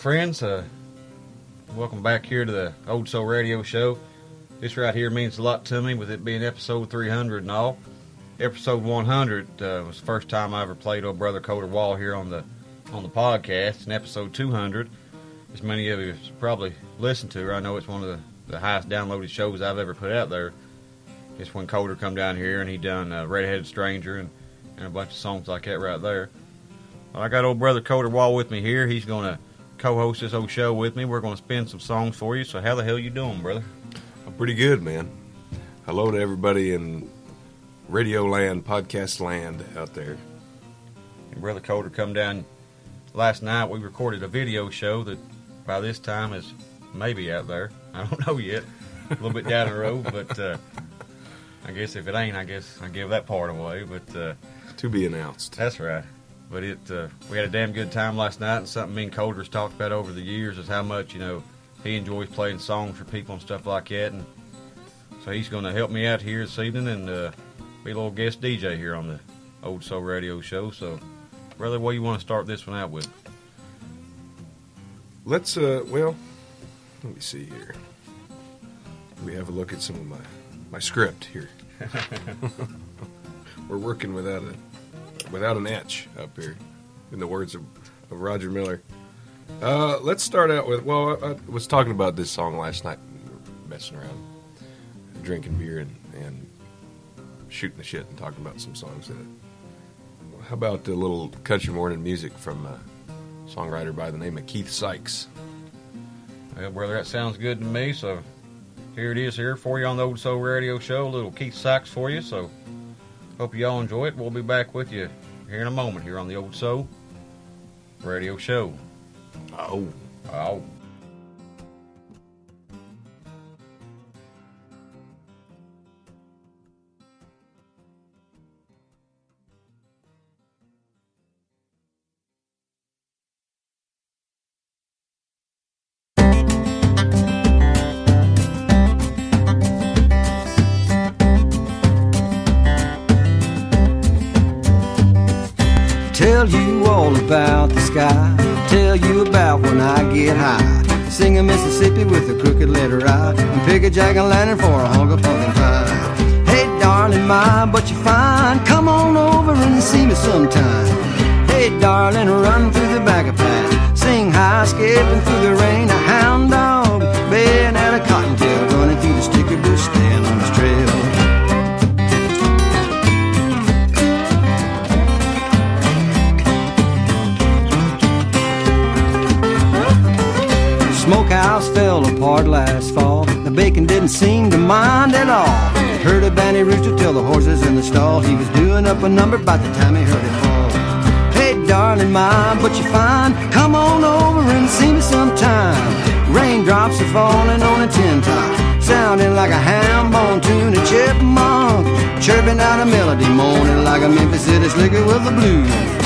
Friends, uh, welcome back here to the Old Soul Radio Show. This right here means a lot to me, with it being episode 300 and all. Episode 100 uh, was the first time I ever played old brother Colter Wall here on the on the podcast, and episode 200, as many of you probably listened to, I know it's one of the, the highest downloaded shows I've ever put out there. It's when Colter come down here and he done uh, Redheaded Stranger and, and a bunch of songs like that right there. Well, I got old brother Colter Wall with me here. He's to co-host this old show with me. We're going to spin some songs for you. So how the hell you doing, brother? I'm pretty good, man. Hello to everybody in Radio Land, Podcast Land out there. And brother Colter come down last night. We recorded a video show that by this time is maybe out there. I don't know yet. A little bit down the road, but uh, I guess if it ain't, I guess I give that part away. But uh, To be announced. That's right. But it uh, we had a damn good time last night, and something me and Colders talked about over the years is how much you know he enjoys playing songs for people and stuff like that. And so he's going to help me out here this evening and uh, be a little guest DJ here on the Old Soul Radio Show. So, brother, what do you want to start this one out with? Let's, uh, well, let me see here. Let me have a look at some of my, my script here. We're working without a without an etch up here, in the words of, of Roger Miller. Uh, let's start out with. Well, I, I was talking about this song last night, messing around, drinking beer and, and shooting the shit and talking about some songs that. How about a little country morning music from a songwriter by the name of Keith Sykes? Well, brother, that sounds good to me. So here it is here for you on the Old Soul Radio Show. A little Keith Sykes for you. So hope you all enjoy it. We'll be back with you here in a moment here on the Old Soul Radio Show. Oh. Oh. You all about the sky. Tell you about when I get high. Sing a Mississippi with a crooked letter I. And pick a jack o' lantern for a hunk of pumpkin pie. Hey, darling, my, but you're fine. Come on over and see me sometime. Hey, darling, run through the back of path. Sing high, skipping through the rain. Fell apart last fall. The bacon didn't seem to mind at all. Heard a banny rooster tell the horses in the stall he was doing up a number by the time he heard it fall. Hey, darling, my, but you fine. Come on over and see me sometime. Raindrops are falling on a tin top, sounding like a ham-bone tune, a chipmunk chirping out a melody, moaning like a Memphis City slicker with the blues.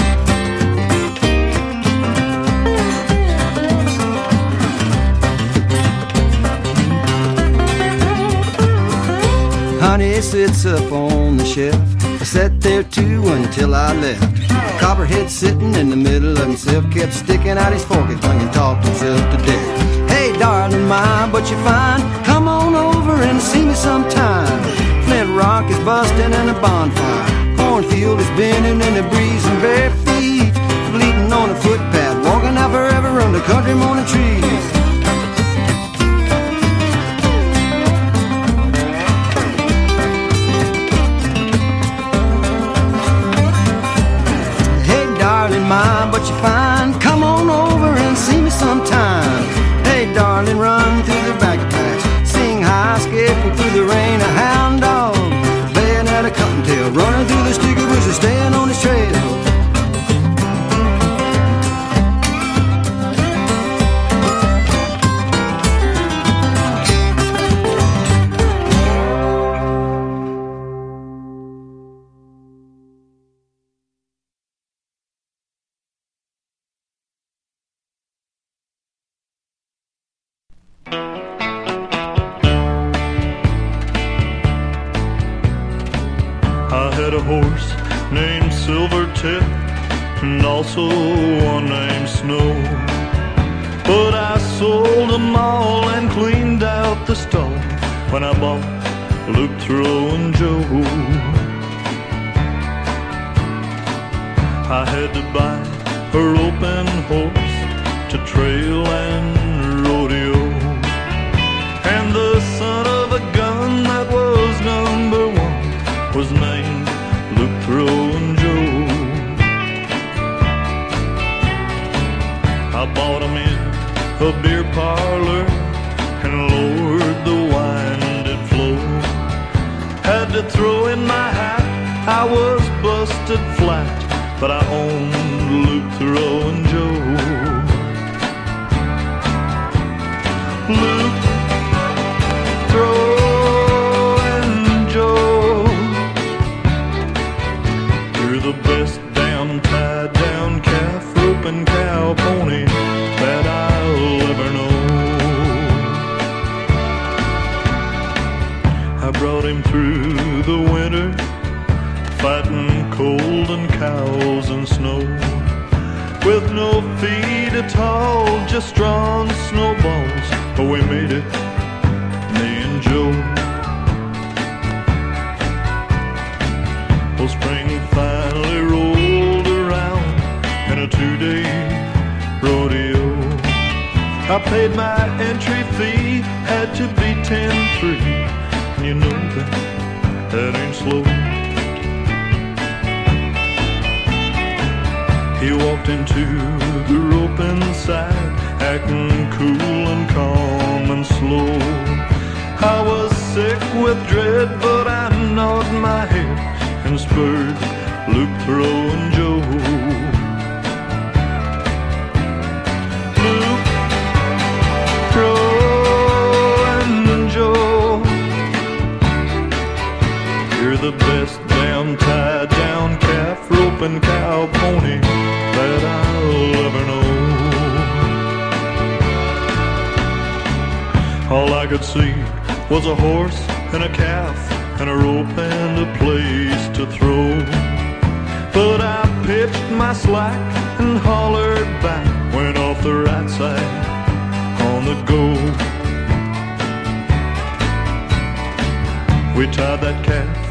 Honey sits up on the shelf. I sat there too until I left. Copperhead sitting in the middle of himself kept sticking out his fork and talked himself to death. Hey, darling, my, but you're fine. Come on over and see me sometime. Flint Rock is busting and a bonfire. Cornfield is bending in the breeze and bare feet bleeding on a footpath. Walking out forever under country morning trees. Damn tied down calf roping cow pony that I'll ever know. I brought him through the winter, fighting cold and cows and snow. With no feet at all, just drawn snowballs, but we made it, me and Joe. Two-day rodeo. I paid my entry fee, had to be ten-three. You know that that ain't slow. He walked into the rope inside, acting cool and calm and slow. I was sick with dread, but I gnawed my head and spurred Luke Throw and Joe. The best damn tied down calf roping cow pony that I'll ever know. All I could see was a horse and a calf and a rope and a place to throw. But I pitched my slack and hollered back, went off the right side on the go. We tied that calf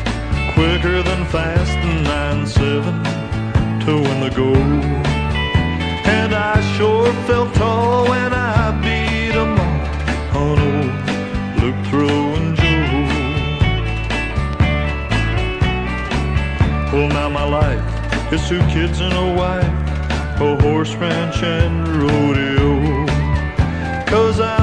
quicker than fast, nine seven to win the goal. And I sure felt tall when I beat 'em all on old Luke Throw and Joe. Well, now my life is two kids and a wife, a horse ranch and rodeo. Cause I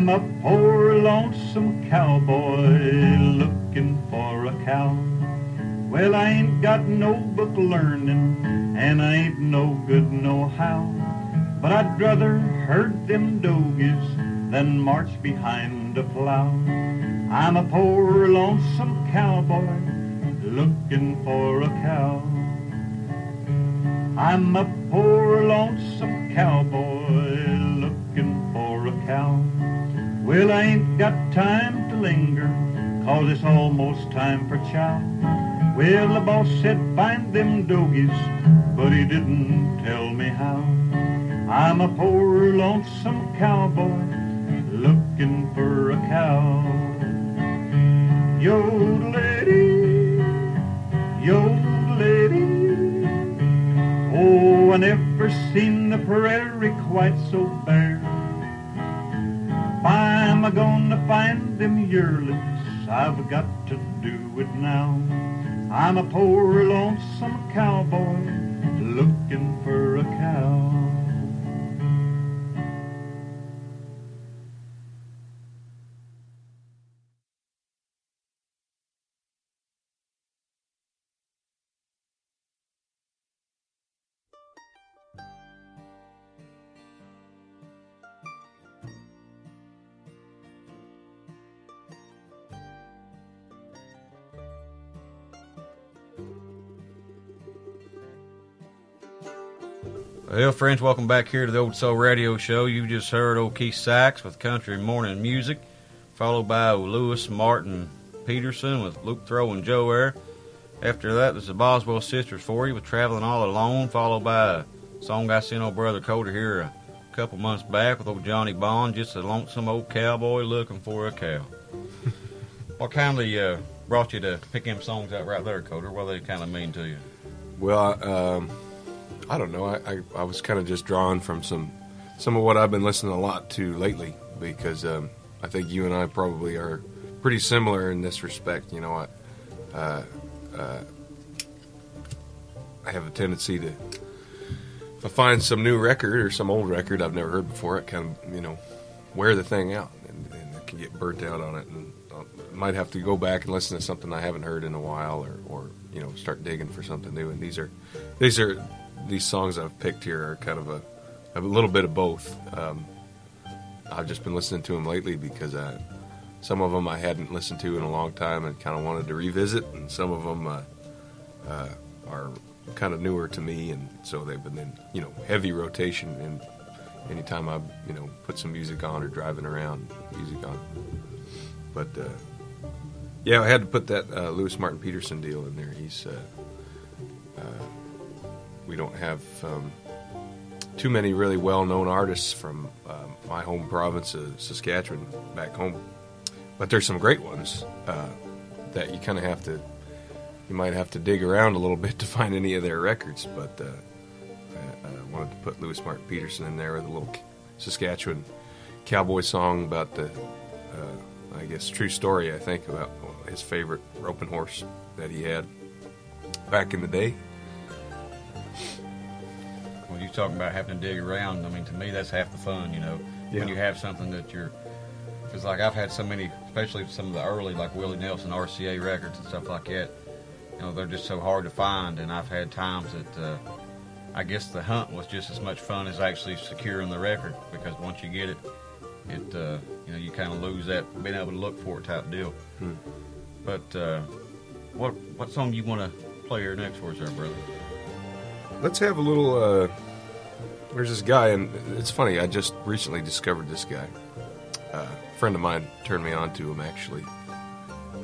I'm a poor lonesome cowboy looking for a cow. Well, I ain't got no book learning, and I ain't no good no how. But I'd rather herd them dogies than march behind a plow. I'm a poor lonesome cowboy looking for a cow. I'm a it's time for chow. Well, the boss said find them dogies, but he didn't tell me how. I'm a poor lonesome cowboy looking for a cow. Yo, lady, yo, lady. Oh, I never seen the prairie quite so bare. I'm gonna find them yearlings, I've got do it now. I'm a poor lonesome cowboy looking for a cow. Well, friends, welcome back here to the Old Soul Radio Show. You just heard old Keith Sykes with Country Morning Music, followed by Lewis Martin Peterson with Luke Throw and Joe Air. After that, there's the Boswell Sisters for you with Traveling All Alone, followed by a song I sent old brother Colter here a couple months back with old Johnny Bond, just a lonesome old cowboy looking for a cow. what kind of uh, brought you to pick them songs out right there, Colter? What do they kind of mean to you? Well, um, I don't know. I, I, I was kind of just drawn from some some of what I've been listening a lot to lately because um, I think you and I probably are pretty similar in this respect. You know, I uh, uh, I have a tendency to if I find some new record or some old record I've never heard before, I kind of you know wear the thing out and, and I can get burnt out on it and I might have to go back and listen to something I haven't heard in a while or, or you know start digging for something new. And these are these are these songs I've picked here are kind of a a little bit of both. Um, I've just been listening to them lately because I, some of them I hadn't listened to in a long time and kind of wanted to revisit, and some of them uh, uh, are kind of newer to me, and so they've been in you know heavy rotation. And anytime I you know put some music on or driving around, music on. But uh, yeah, I had to put that uh, Lewis Martin Peterson deal in there. He's uh, uh, we don't have um, too many really well-known artists from um, my home province of Saskatchewan back home, but there's some great ones uh, that you kind of have to. You might have to dig around a little bit to find any of their records, but uh, I, I wanted to put Lewis Martin Peterson in there with a little Saskatchewan cowboy song about the, uh, I guess, true story. I think about his favorite roping horse that he had back in the day. Well, you talking about having to dig around. I mean, to me, that's half the fun. You know, Yeah. when you have something that you're. Because like I've had so many, especially some of the early like Willie Nelson RCA records and stuff like that. You know, they're just so hard to find, and I've had times that uh, I guess the hunt was just as much fun as actually securing the record because once you get it, it uh, you know you kind of lose that being able to look for it type deal. Hmm. But uh, what what song you want to play here next for us, there, brother? Let's have a little. Uh, there's this guy, and it's funny. I just recently discovered this guy. Uh, a friend of mine turned me on to him, actually.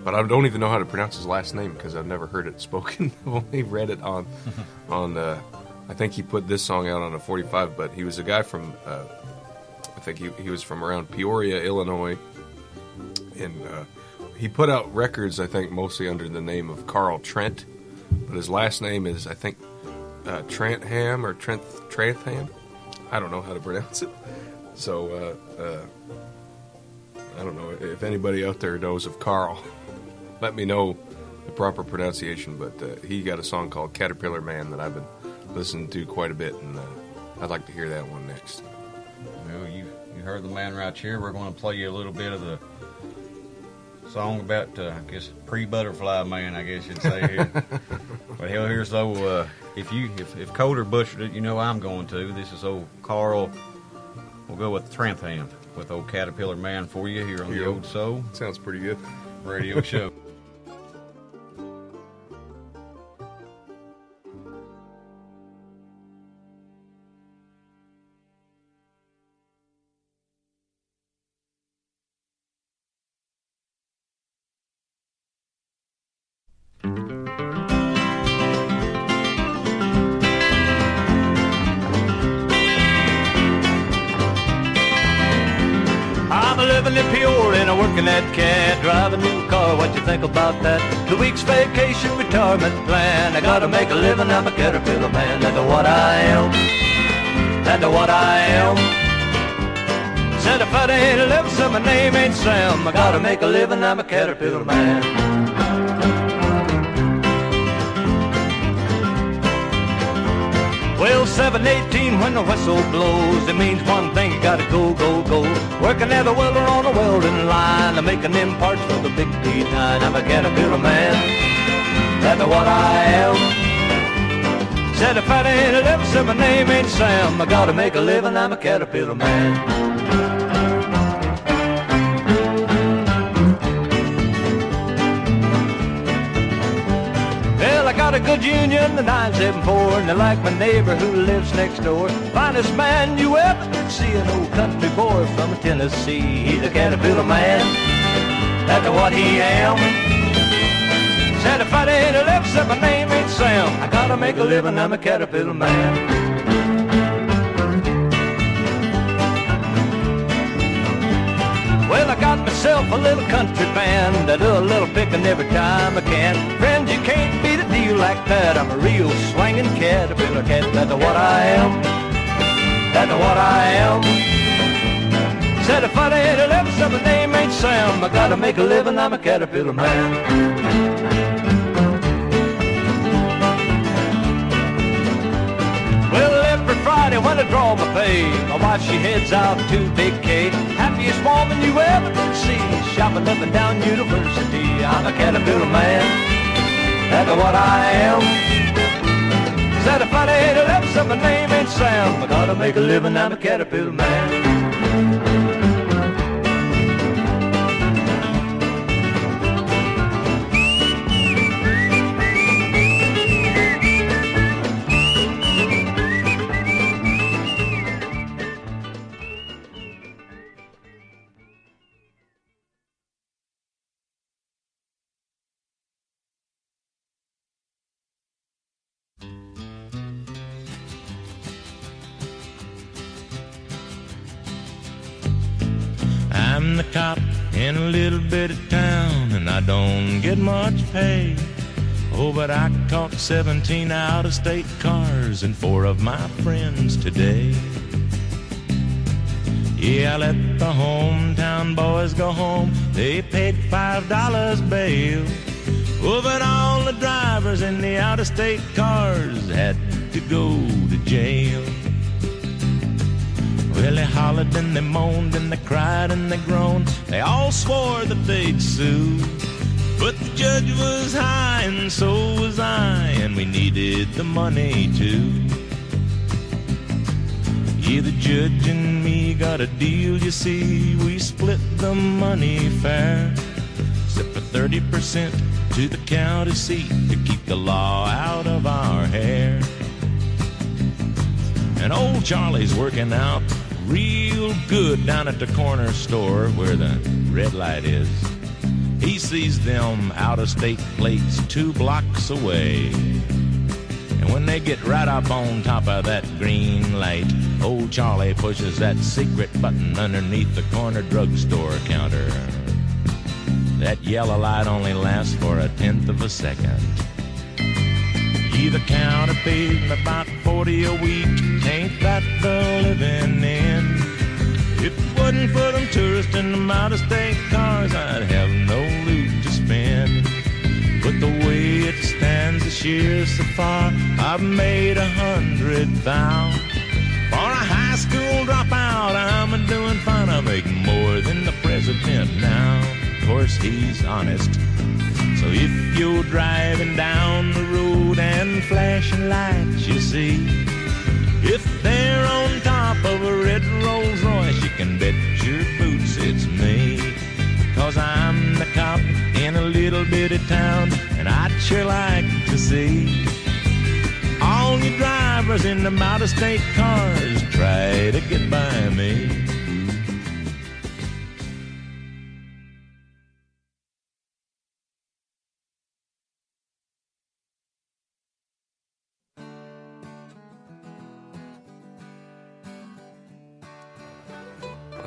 But I don't even know how to pronounce his last name because I've never heard it spoken. I've only read it on, on. Uh, I think he put this song out on a 45, but he was a guy from. Uh, I think he, he was from around Peoria, Illinois, and uh, he put out records. I think mostly under the name of Carl Trent, but his last name is I think uh, Trantham or Trent Trantham. I don't know how to pronounce it. So uh, uh, I don't know if anybody out there knows of Carl. Let me know the proper pronunciation. But uh, he got a song called Caterpillar Man that I've been listening to quite a bit, and uh, I'd like to hear that one next. Well, you you heard the man right here. We're going to play you a little bit of the song about, uh, I guess, pre-butterfly man. I guess you'd say here. but hell, here's old. If you if if Colter butchered it, you know I'm going to. This is old Carl. We'll go with Trantham with old Caterpillar Man for you here on the Old Soul Sounds pretty good. Radio Show. Make a living. I'm a caterpillar man. Well, 718 when the whistle blows, it means one thing, gotta go, go, go. Working at a welder on a welding line, I'm making them parts for the big D9. I'm a caterpillar man, that's what I am. Said if I ain't living, so my name ain't Sam. I gotta make a living, I'm a caterpillar man. Got a good union, the 974, and I like my neighbor who lives next door. Finest man you ever did see, an old country boy from Tennessee. He's a caterpillar man, that's what he am. Said if I ain't a living, said my name ain't Sam. I gotta make a living, I'm a caterpillar man. Well, I got myself a little country band. I do a little picking every time I can. Friends, you can't beat like that. I'm a real swinging caterpillar cat. That's what I am. That's what I am. Said if I ain't a so my name ain't Sam. I gotta make a living. I'm a caterpillar man. Friday when I draw my pay, my wife she heads out to Big K. Happiest woman you ever did see, shopping up and down University. I'm a caterpillar man, that's what I am. Said if I a living, so my name ain't Sam. I gotta make a living, I'm a caterpillar man. Pay. Oh, but I caught 17 out of state cars and four of my friends today. Yeah, I let the hometown boys go home. They paid five dollars bail. Oh, but all the drivers in the out of state cars had to go to jail. Well, they hollered and they moaned and they cried and they groaned. They all swore that they'd sue. But the judge was high and so was I, and we needed the money too. Yeah, the judge and me got a deal, you see. We split the money fair, except for 30% to the county seat to keep the law out of our hair. And old Charlie's working out real good down at the corner store where the red light is. He sees them out of state plates two blocks away. And when they get right up on top of that green light, old Charlie pushes that secret button underneath the corner drugstore counter. That yellow light only lasts for a tenth of a second. Either counter pays me about 40 a week. Ain't that the living in? If it wasn't for them tourists and them out of state cars, I'd have no loot to spend. But the way it stands this year so far, I've made a hundred thou. For a high school dropout, I'm a doing fine. I make more than the president now. Of course, he's honest. So if you're driving down the road and flashing lights, you see, if they're on top of a red sure like to see all you drivers in them out of state cars try to get by me.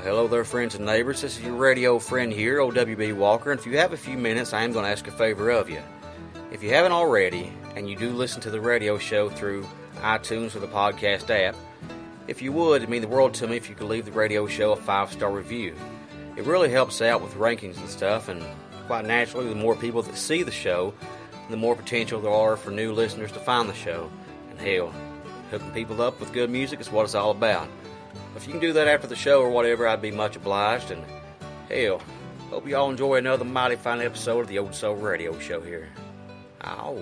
hello there, friends and neighbors. This is your radio friend here, OWB Walker, and if you have a few minutes, I am going to ask a favor of you. If you haven't already, and you do listen to the radio show through iTunes or the podcast app, if you would, it'd mean the world to me if you could leave the radio show a five star review. It really helps out with rankings and stuff, and quite naturally, the more people that see the show, the more potential there are for new listeners to find the show. And hell, hooking people up with good music is what it's all about. If you can do that after the show or whatever, I'd be much obliged. And hell, hope you all enjoy another mighty fine episode of the Old Soul Radio Show here. Ow.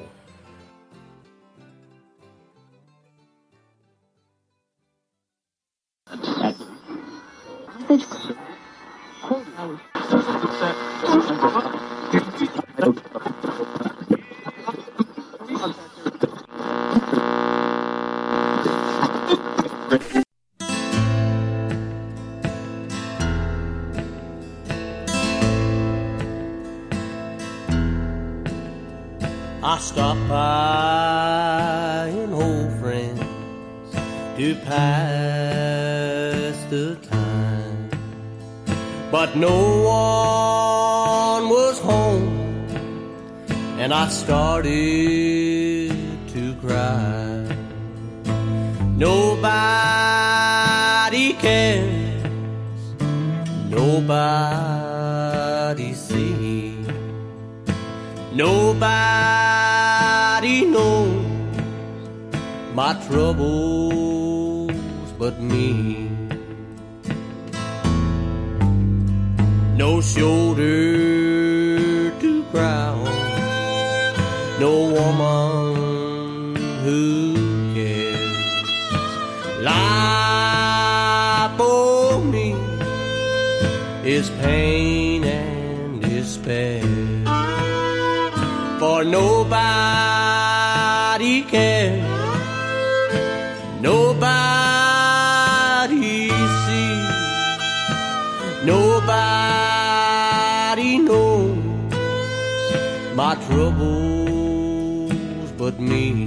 Stop by an old friend to pass the time, but no one was home, and I started to cry. Nobody cares, nobody sees. Nobody my troubles but me. No shoulder to cry on, no woman me.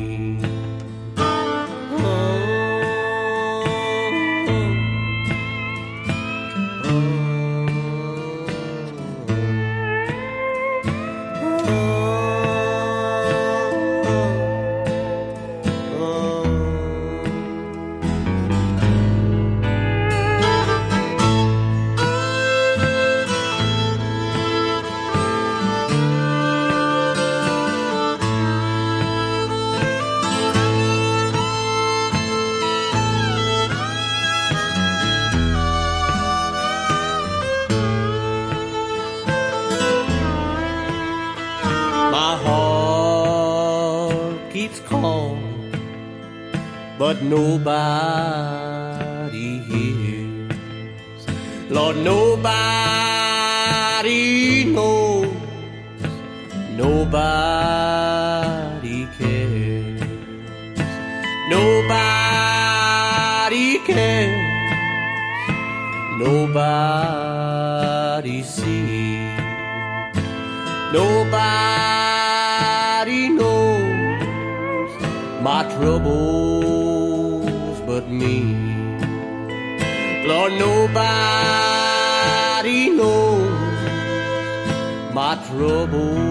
My heart keeps calm, but nobody hears. Lord, nobody knows, nobody cares, nobody cares, nobody sees. Nobody knows my troubles but me. Lord, nobody knows my troubles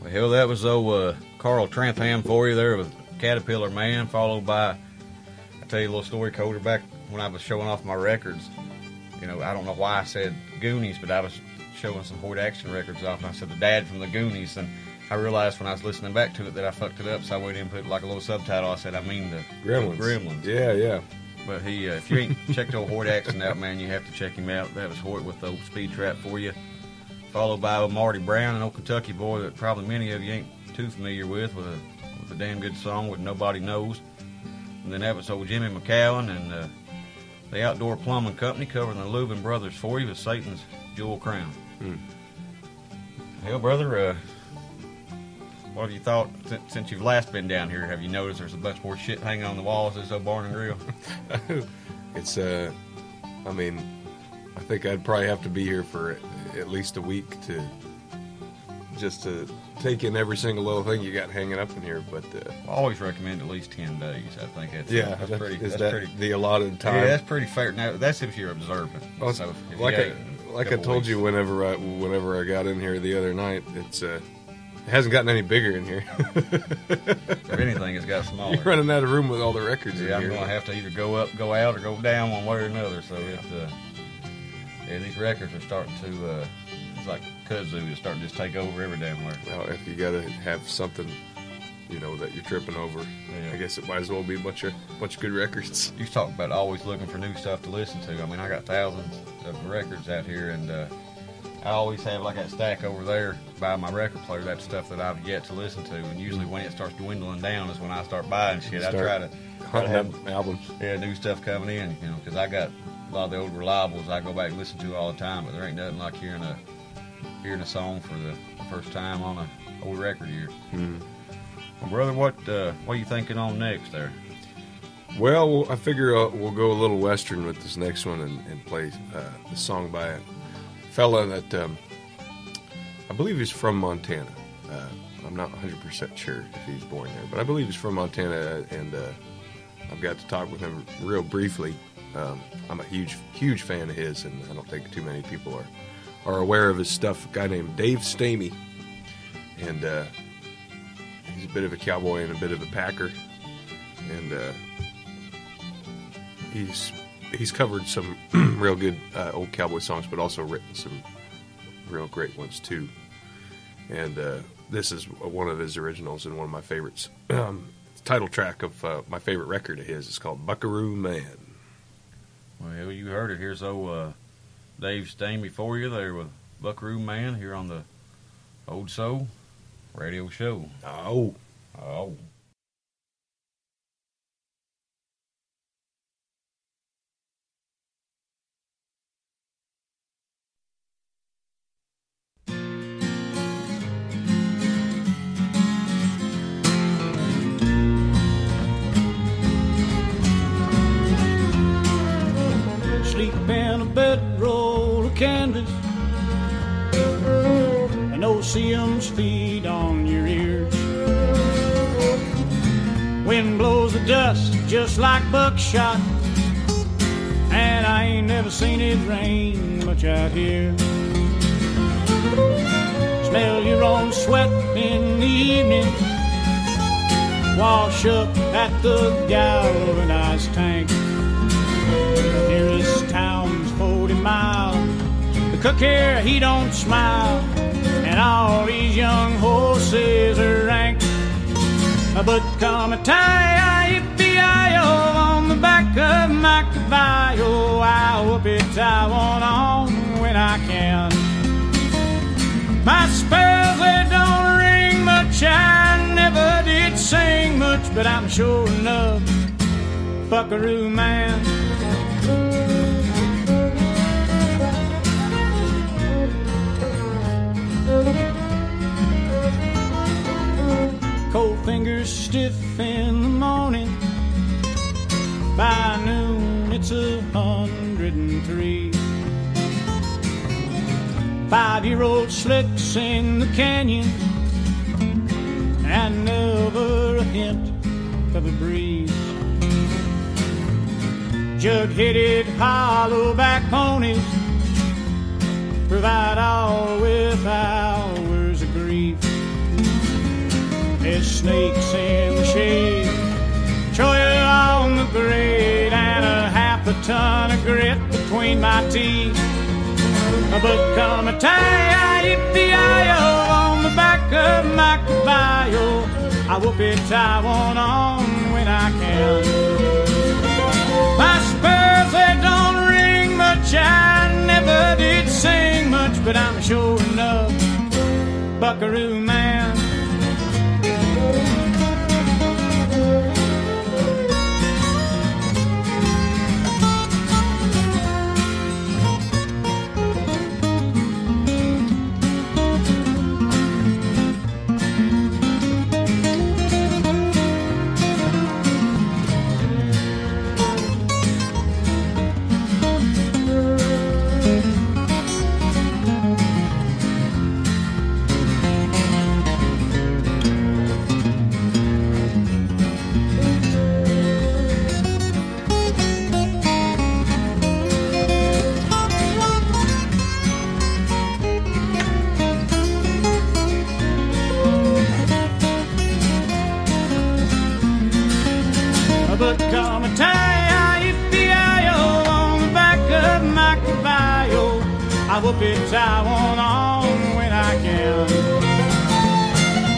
Well, hell, that was old uh, Carl Trantham for you there with Caterpillar Man, followed by, I tell you a little story, Colter, back when I was showing off my records. You know, I don't know why I said Goonies, but I was showing some Hoyt Axton records off, and I said the dad from the Goonies, and I realized when I was listening back to it that I fucked it up, so I went in and put like a little subtitle. I said, I mean the Gremlins. The gremlins. Yeah, yeah. But he, uh, if you ain't checked old Hoyt Axton out, man, you have to check him out. That was Hoyt with the old speed trap for you. Followed by old Marty Brown, an old Kentucky boy that probably many of you ain't too familiar with, with a, with a damn good song with Nobody Knows. And then that was old Jimmy McCowan and uh, the Outdoor Plumbing Company covering the Louvin Brothers for you with Satan's Jewel Crown. Hmm. Hell, brother, uh, what have you thought since, since you've last been down here? Have you noticed there's a bunch more shit hanging on the walls of this old barn and grill? it's uh, I mean, I think I'd probably have to be here for at least a week to just to take in every single little thing you got hanging up in here. But uh, I always recommend at least ten days. I think that's yeah, that's, that- pretty. Is that's that pretty, the allotted time? Yeah, that's pretty fair. Now that's if you're observant. Well, so if like I, like I told weeks- you whenever I whenever I got in here the other night, it's uh, it hasn't gotten any bigger in here. if anything, it's got smaller. You're running out of room with all the records Yeah, I'm gonna have to either go up, go out, or go down one way or another. So it's uh, yeah, these records are starting to uh, it's like kudzu is starting to just take over every damn where. Well, if you got to have something, you know, that you're tripping over, I guess it might as well be a bunch of bunch of good records. You talk about always looking for new stuff to listen to. I mean, I got thousands of records out here, and uh, I always have like that stack over there by my record player. That's stuff that I've yet to listen to, and usually when it starts dwindling down is when I start buying shit. I Start try to, try to hunting have albums. Yeah, new stuff coming in. You know, because I got a lot of the old reliables I go back and listen to all the time, but there ain't nothing like hearing a hearing a song for the first time on a old record here. Mhm. Well, brother, what uh, what are you thinking on next there? Well, I figure uh, we'll go a little western with this next one and, and play uh, the song by a fella that um, I believe he's from Montana. Uh, I'm not 100% sure if he's born there, but I believe he's from Montana, and uh, I've got to talk with him real briefly. Um, I'm a huge, huge fan of his, and I don't think too many people are, are aware of his stuff. A guy named Dave Stamey, and uh, he's a bit of a cowboy and a bit of a packer, and uh, he's he's covered some real good uh, old cowboy songs, but also written some real great ones too. And uh, this is one of his originals and one of my favorites. Um, title track of uh, my favorite record of his is called Buckaroo Man. Well, you heard it. Here's old uh, Dave Stamey for you there with Buckaroo Man here on the Old Soul Radio Show. Oh, oh. Ocean's feed on your ears. Wind blows the dust just like buckshot, and I ain't never seen it rain much out here. Smell your own sweat in the evening. Wash up at the galvanized tank. Nearest town's 40 miles. The cook here, he don't smile. All these young horses are rank. But come a tie, yippee-i-o, on the back of my caballo. I whoop it, I want on when I can. My spells, they don't ring much. I never did sing much, but I'm sure enough buckaroo man. Cold fingers stiff in the morning. By noon, it's a hundred and three. Five year old slicks in the canyon, and never a hint of a breeze. Jug headed hollow back ponies provide all There's snakes in the shade, cholla on the grade, and a half a ton of grit between my teeth. But come a tie, yippee-i-o, on the back of my caballo. I whoop it, I want on when I can. My spurs, they don't ring much, I never did sing much, but I'm sure enough buckaroo man. happy tie one on when I can.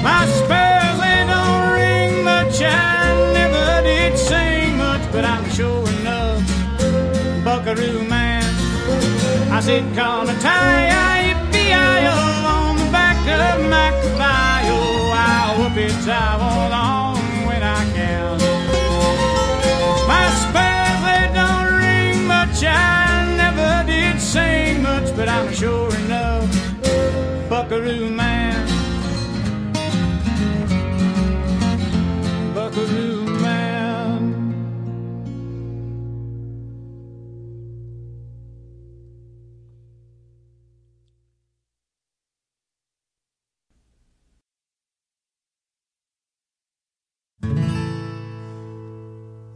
My spurs they don't ring much, I never did sing much, but I'm sure enough Buckaroo man. I sit call a tie, yippee, on the back of my caballo, I'll it, I won't sure enough buckaroo man. Buckaroo man.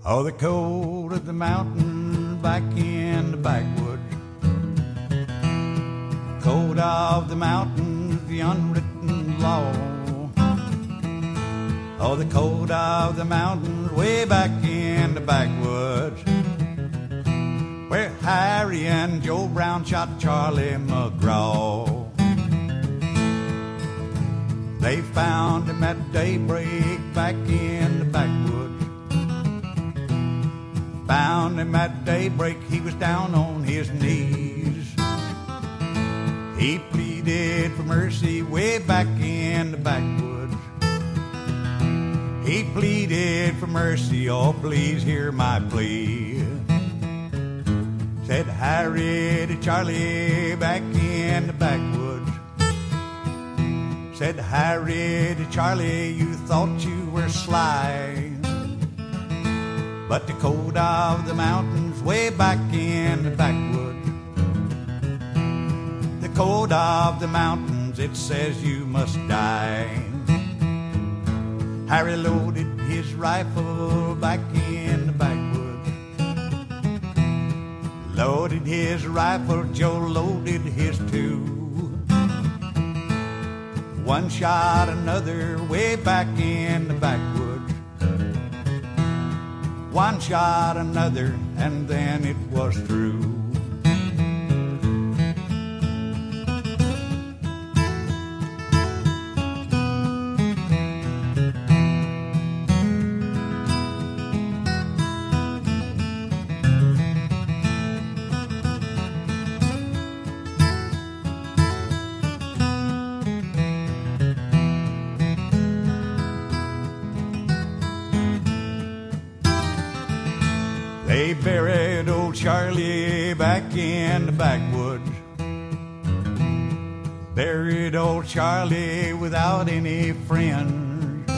Oh, the cold of the mountain back in the backwoods. Of the mountains, the unwritten law. Oh, the cold of the mountains way back in the backwoods. Where Harry and Joe Brown shot Charlie McGraw. They found him at daybreak back in the backwoods. Found him at daybreak, he was down on his knees. He pleaded for mercy way back in the backwoods. He pleaded for mercy, oh please hear my plea. Said Harry to Charlie back in the backwoods. Said Harry to Charlie, you thought you were sly. But the cold of the mountains way back in the backwoods. Cold of the mountains, it says you must die. Harry loaded his rifle back in the backwoods. Loaded his rifle, Joe loaded his too. One shot another way back in the backwoods. One shot another, and then it was through. Old without any friend.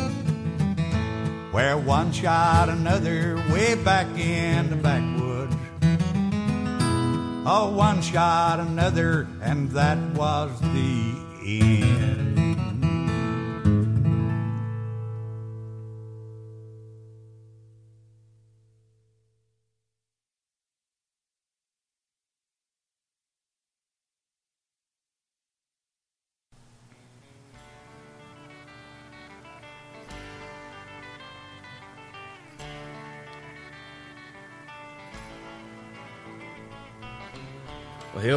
Where one shot another way back in the backwoods. Oh, one shot another, and that was the end.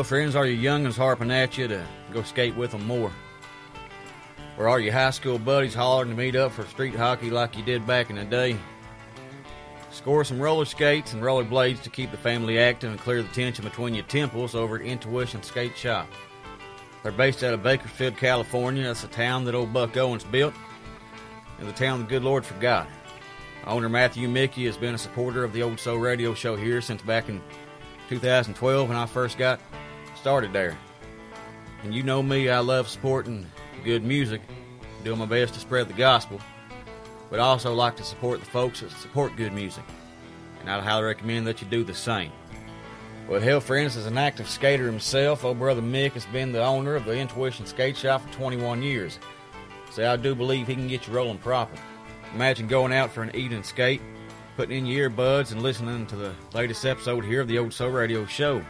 Friends, are your young'uns harping at you to go skate with them more? Or are your high school buddies hollering to meet up for street hockey like you did back in the day? Score some roller skates and roller blades to keep the family active and clear the tension between your temples over at Intuition Skate Shop. They're based out of Bakersfield, California. That's a town that old Buck Owens built, and the town the good Lord forgot. Owner Matthew Mickey has been a supporter of the Old Soul Radio Show here since back in 2012 when I first got started there. And you know me, I love supporting good music, doing my best to spread the gospel, but I also like to support the folks that support good music. And I'd highly recommend that you do the same. Well, hell, friends, as an active skater himself, old brother Mick has been the owner of the Intuition Skate Shop for 21 years. So I do believe he can get you rolling proper. Imagine going out for an evening skate, putting in your earbuds and listening to the latest episode here of the Old Soul Radio Show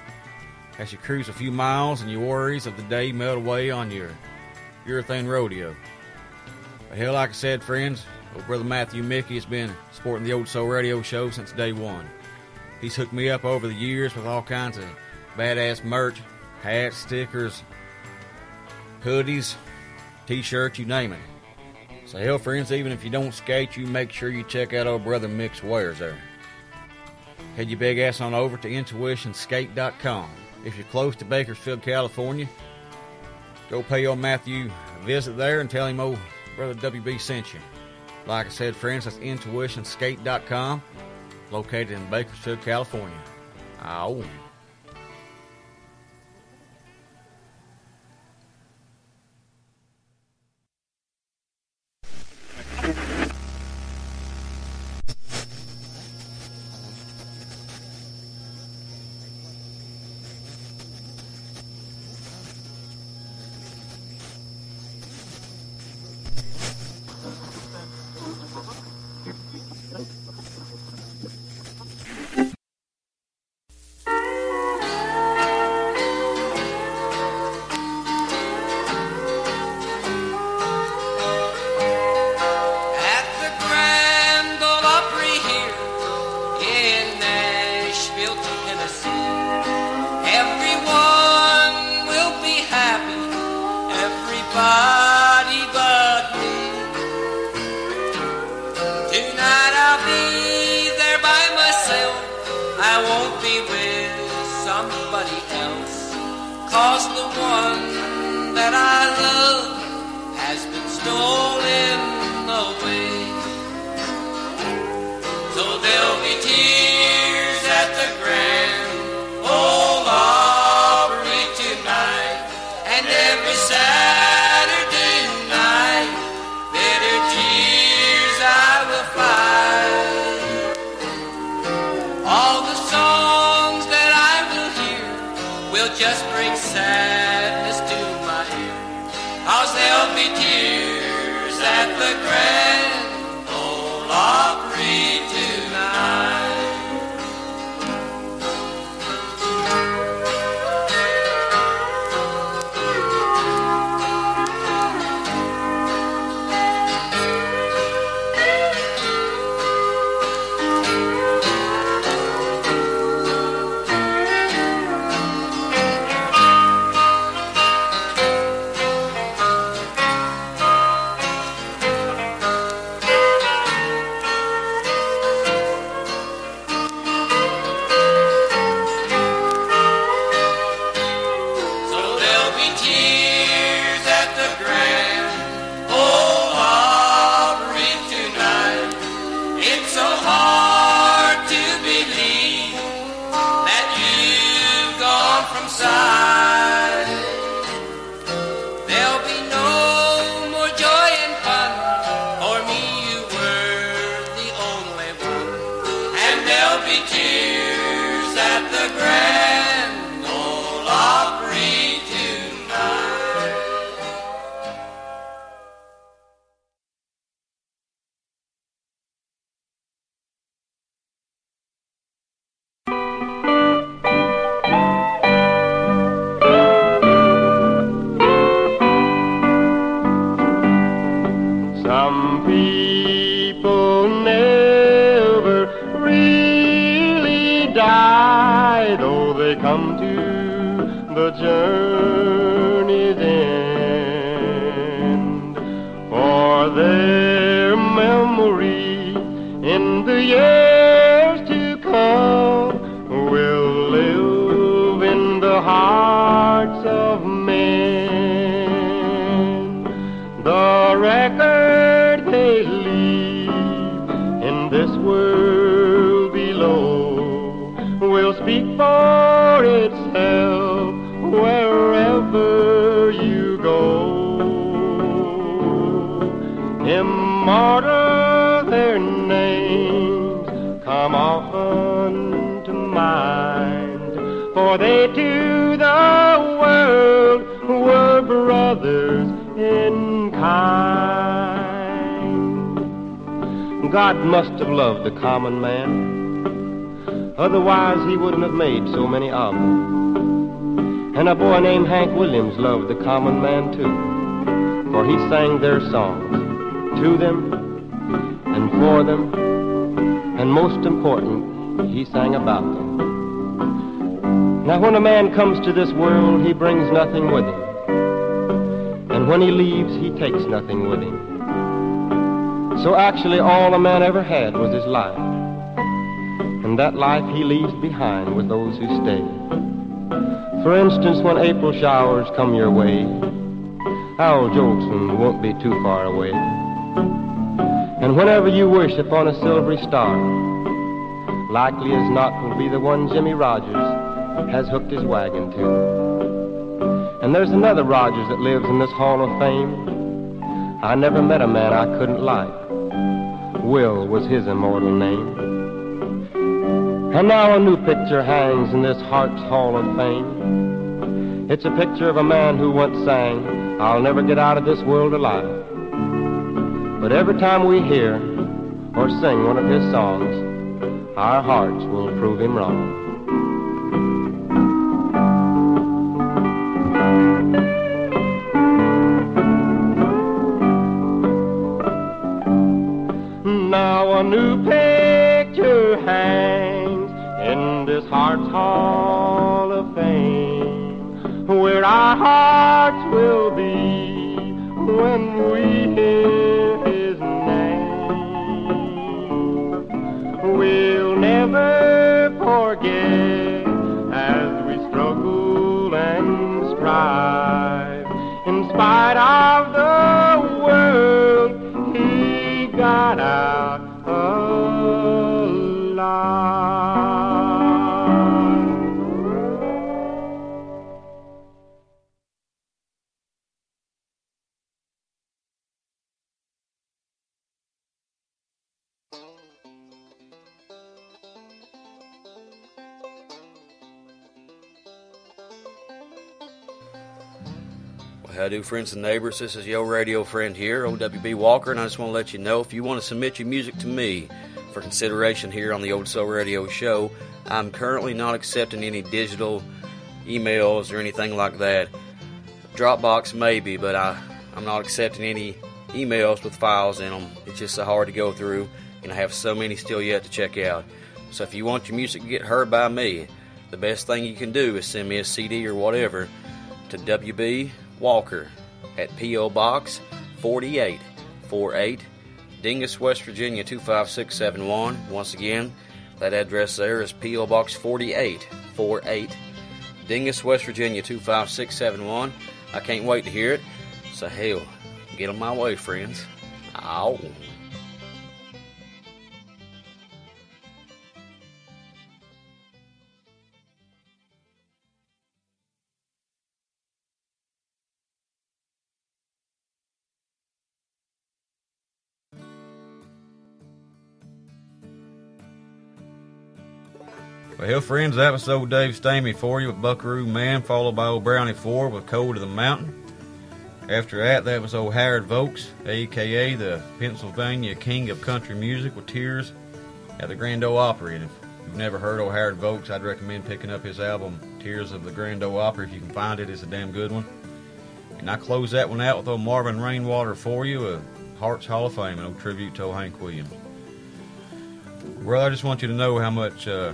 as you cruise a few miles and your worries of the day melt away on your urethane rodeo. But hell, like I said, friends, old brother Matthew Mickey has been supporting the Old Soul Radio Show since day one. He's hooked me up over the years with all kinds of badass merch, hats, stickers, hoodies, t-shirts, you name it. So hell, friends, even if you don't skate, you make sure you check out old brother Mick's wares there. Head your big ass on over to intuitionskate.com. If you're close to Bakersfield, California, go pay old Matthew a visit there and tell him old brother WB sent you. Like I said, friends, that's intuitionskate.com, located in Bakersfield, California. Oh. for they to the world were brothers in kind. God must have loved the common man, otherwise he wouldn't have made so many of them. And a boy named Hank Williams loved the common man too, for he sang their songs to them and for them, and most important, he sang about them. Now when a man comes to this world, he brings nothing with him. And when he leaves, he takes nothing with him. So actually all a man ever had was his life. And that life he leaves behind with those who stay. For instance, when April showers come your way, Al Jolson won't be too far away. And whenever you wish upon a silvery star, likely as not will be the one Jimmie Rodgers has hooked his wagon to. And there's another Rogers that lives in this Hall of Fame. I never met a man I couldn't like. Will was his immortal name. And now a new picture hangs in this Heart's Hall of Fame. It's a picture of a man who once sang, I'll never get out of this world alive. But every time we hear or sing one of his songs, our hearts will prove him wrong. New picture hangs in this heart's hall of fame, where our hearts will be when we do friends and neighbors? This is your radio friend here, OWB Walker, and I just want to let you know if you want to submit your music to me for consideration here on the Old Soul Radio Show, I'm currently not accepting any digital emails or anything like that. Dropbox maybe, but I, I'm not accepting any emails with files in them. It's just so hard to go through, and I have so many still yet to check out. So if you want your music to get heard by me, the best thing you can do is send me a CD or whatever to WB Walker at P.O. Box 4848, Dingess, West Virginia 25671. Once again, that address there is P.O. Box 4848, Dingess, West Virginia 25671. I can't wait to hear it. So, hell, get on my way, friends. Ow. Well, friends, that was old Dave Stamey for you with Buckaroo Man, followed by old Brownie Ford with Cold to the Mountain. After that, that was old Howard Vokes, aka the Pennsylvania King of Country Music, with Tears at the Grand Ole Opry. And if you've never heard old Howard Vokes, I'd recommend picking up his album Tears of the Grand Ole Opry if you can find it. It's a damn good one. And I close that one out with old Marvin Rainwater for you, a Hearts Hall of Fame, an old tribute to old Hank Williams. Well, I just want you to know how much uh,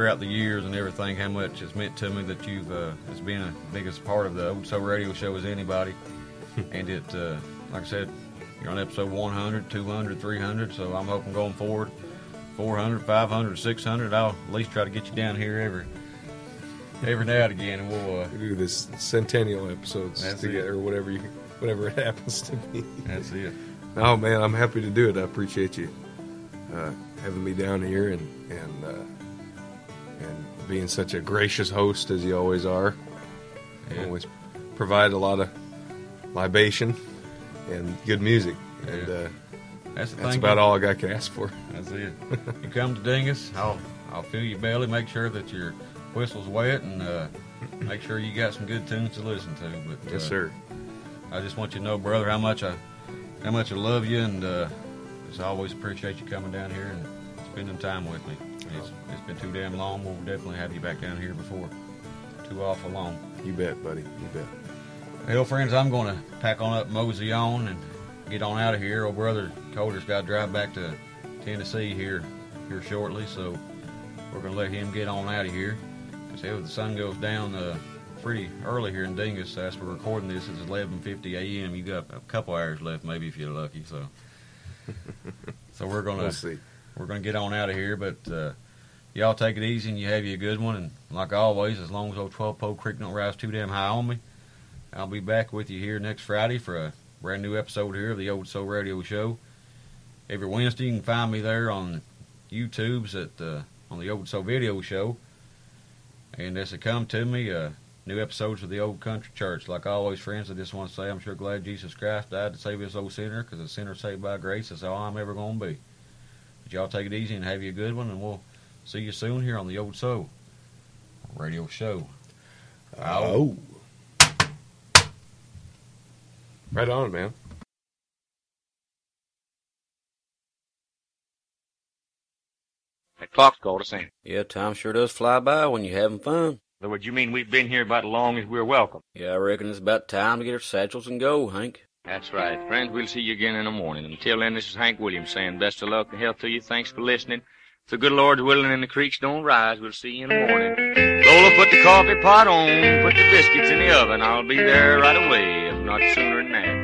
throughout the years and everything, how much it's meant to me that you've uh, has been a biggest part of the Old Soul Radio Show as anybody. and it, uh, like I said, you're on episode 100, 200, 300, so I'm hoping going forward, 400, 500, 600, I'll at least try to get you down here every every now and again, and we'll uh, do this centennial episodes together, it. or whatever you, whatever it happens to be. That's it. Oh man, I'm happy to do it. I appreciate you uh, having me down here and and uh, and being such a gracious host as you always are. You always provide a lot of libation and good music, and uh, That's the that's about all I got to ask for. That's it. you come to Dingess, I'll I'll fill your belly, make sure that your whistle's wet, and uh, make sure you got some good tunes to listen to. But Yes, uh, sir. I just want you to know, brother, how much I how much I love you, and uh, just always appreciate you coming down here and spending time with me. It's, it's been too damn long. We'll definitely have you back down here before too awful long. You bet, buddy. You bet. Well, friends, I'm going to pack on up, mosey on, and get on out of here. Old brother Colter's got to drive back to Tennessee here here shortly, so we're going to let him get on out of here. Because hell, the sun goes down uh, pretty early here in Dingess. As we're recording this, it's 11:50 a.m. You got a couple hours left, maybe if you're lucky. So, so we're going to We'll see. We're going to get on out of here. But uh, Y'all take it easy and you have you a good one. And like always, as long as old 12 Pole Creek don't rise too damn high on me, I'll be back with you here next Friday for a brand new episode here of the Old Soul Radio Show. Every Wednesday, you can find me there on YouTube's at the on the Old Soul Video Show. And as it come to me, uh, new episodes of the Old Country Church. Like always, friends, I just want to say I'm sure glad Jesus Christ died to save this old sinner because a sinner saved by grace. is all I'm ever going to be. But y'all take it easy and have you a good one, and we'll see you soon here on the Old Soul Radio Show. Oh. oh. Right on, man. That clock's called us in. Yeah, time sure does fly by when you're having fun. So what you mean we've been here about as long as we're welcome? Yeah, I reckon it's about time to get our satchels and go, Hank. That's right. Friends, we'll see you again in the morning. Until then, this is Hank Williams saying best of luck and health to you. Thanks for listening. If the good Lord's willing and the creeks don't rise, we'll see you in the morning. Lola, put the coffee pot on, put the biscuits in the oven. I'll be there right away, if not sooner than that.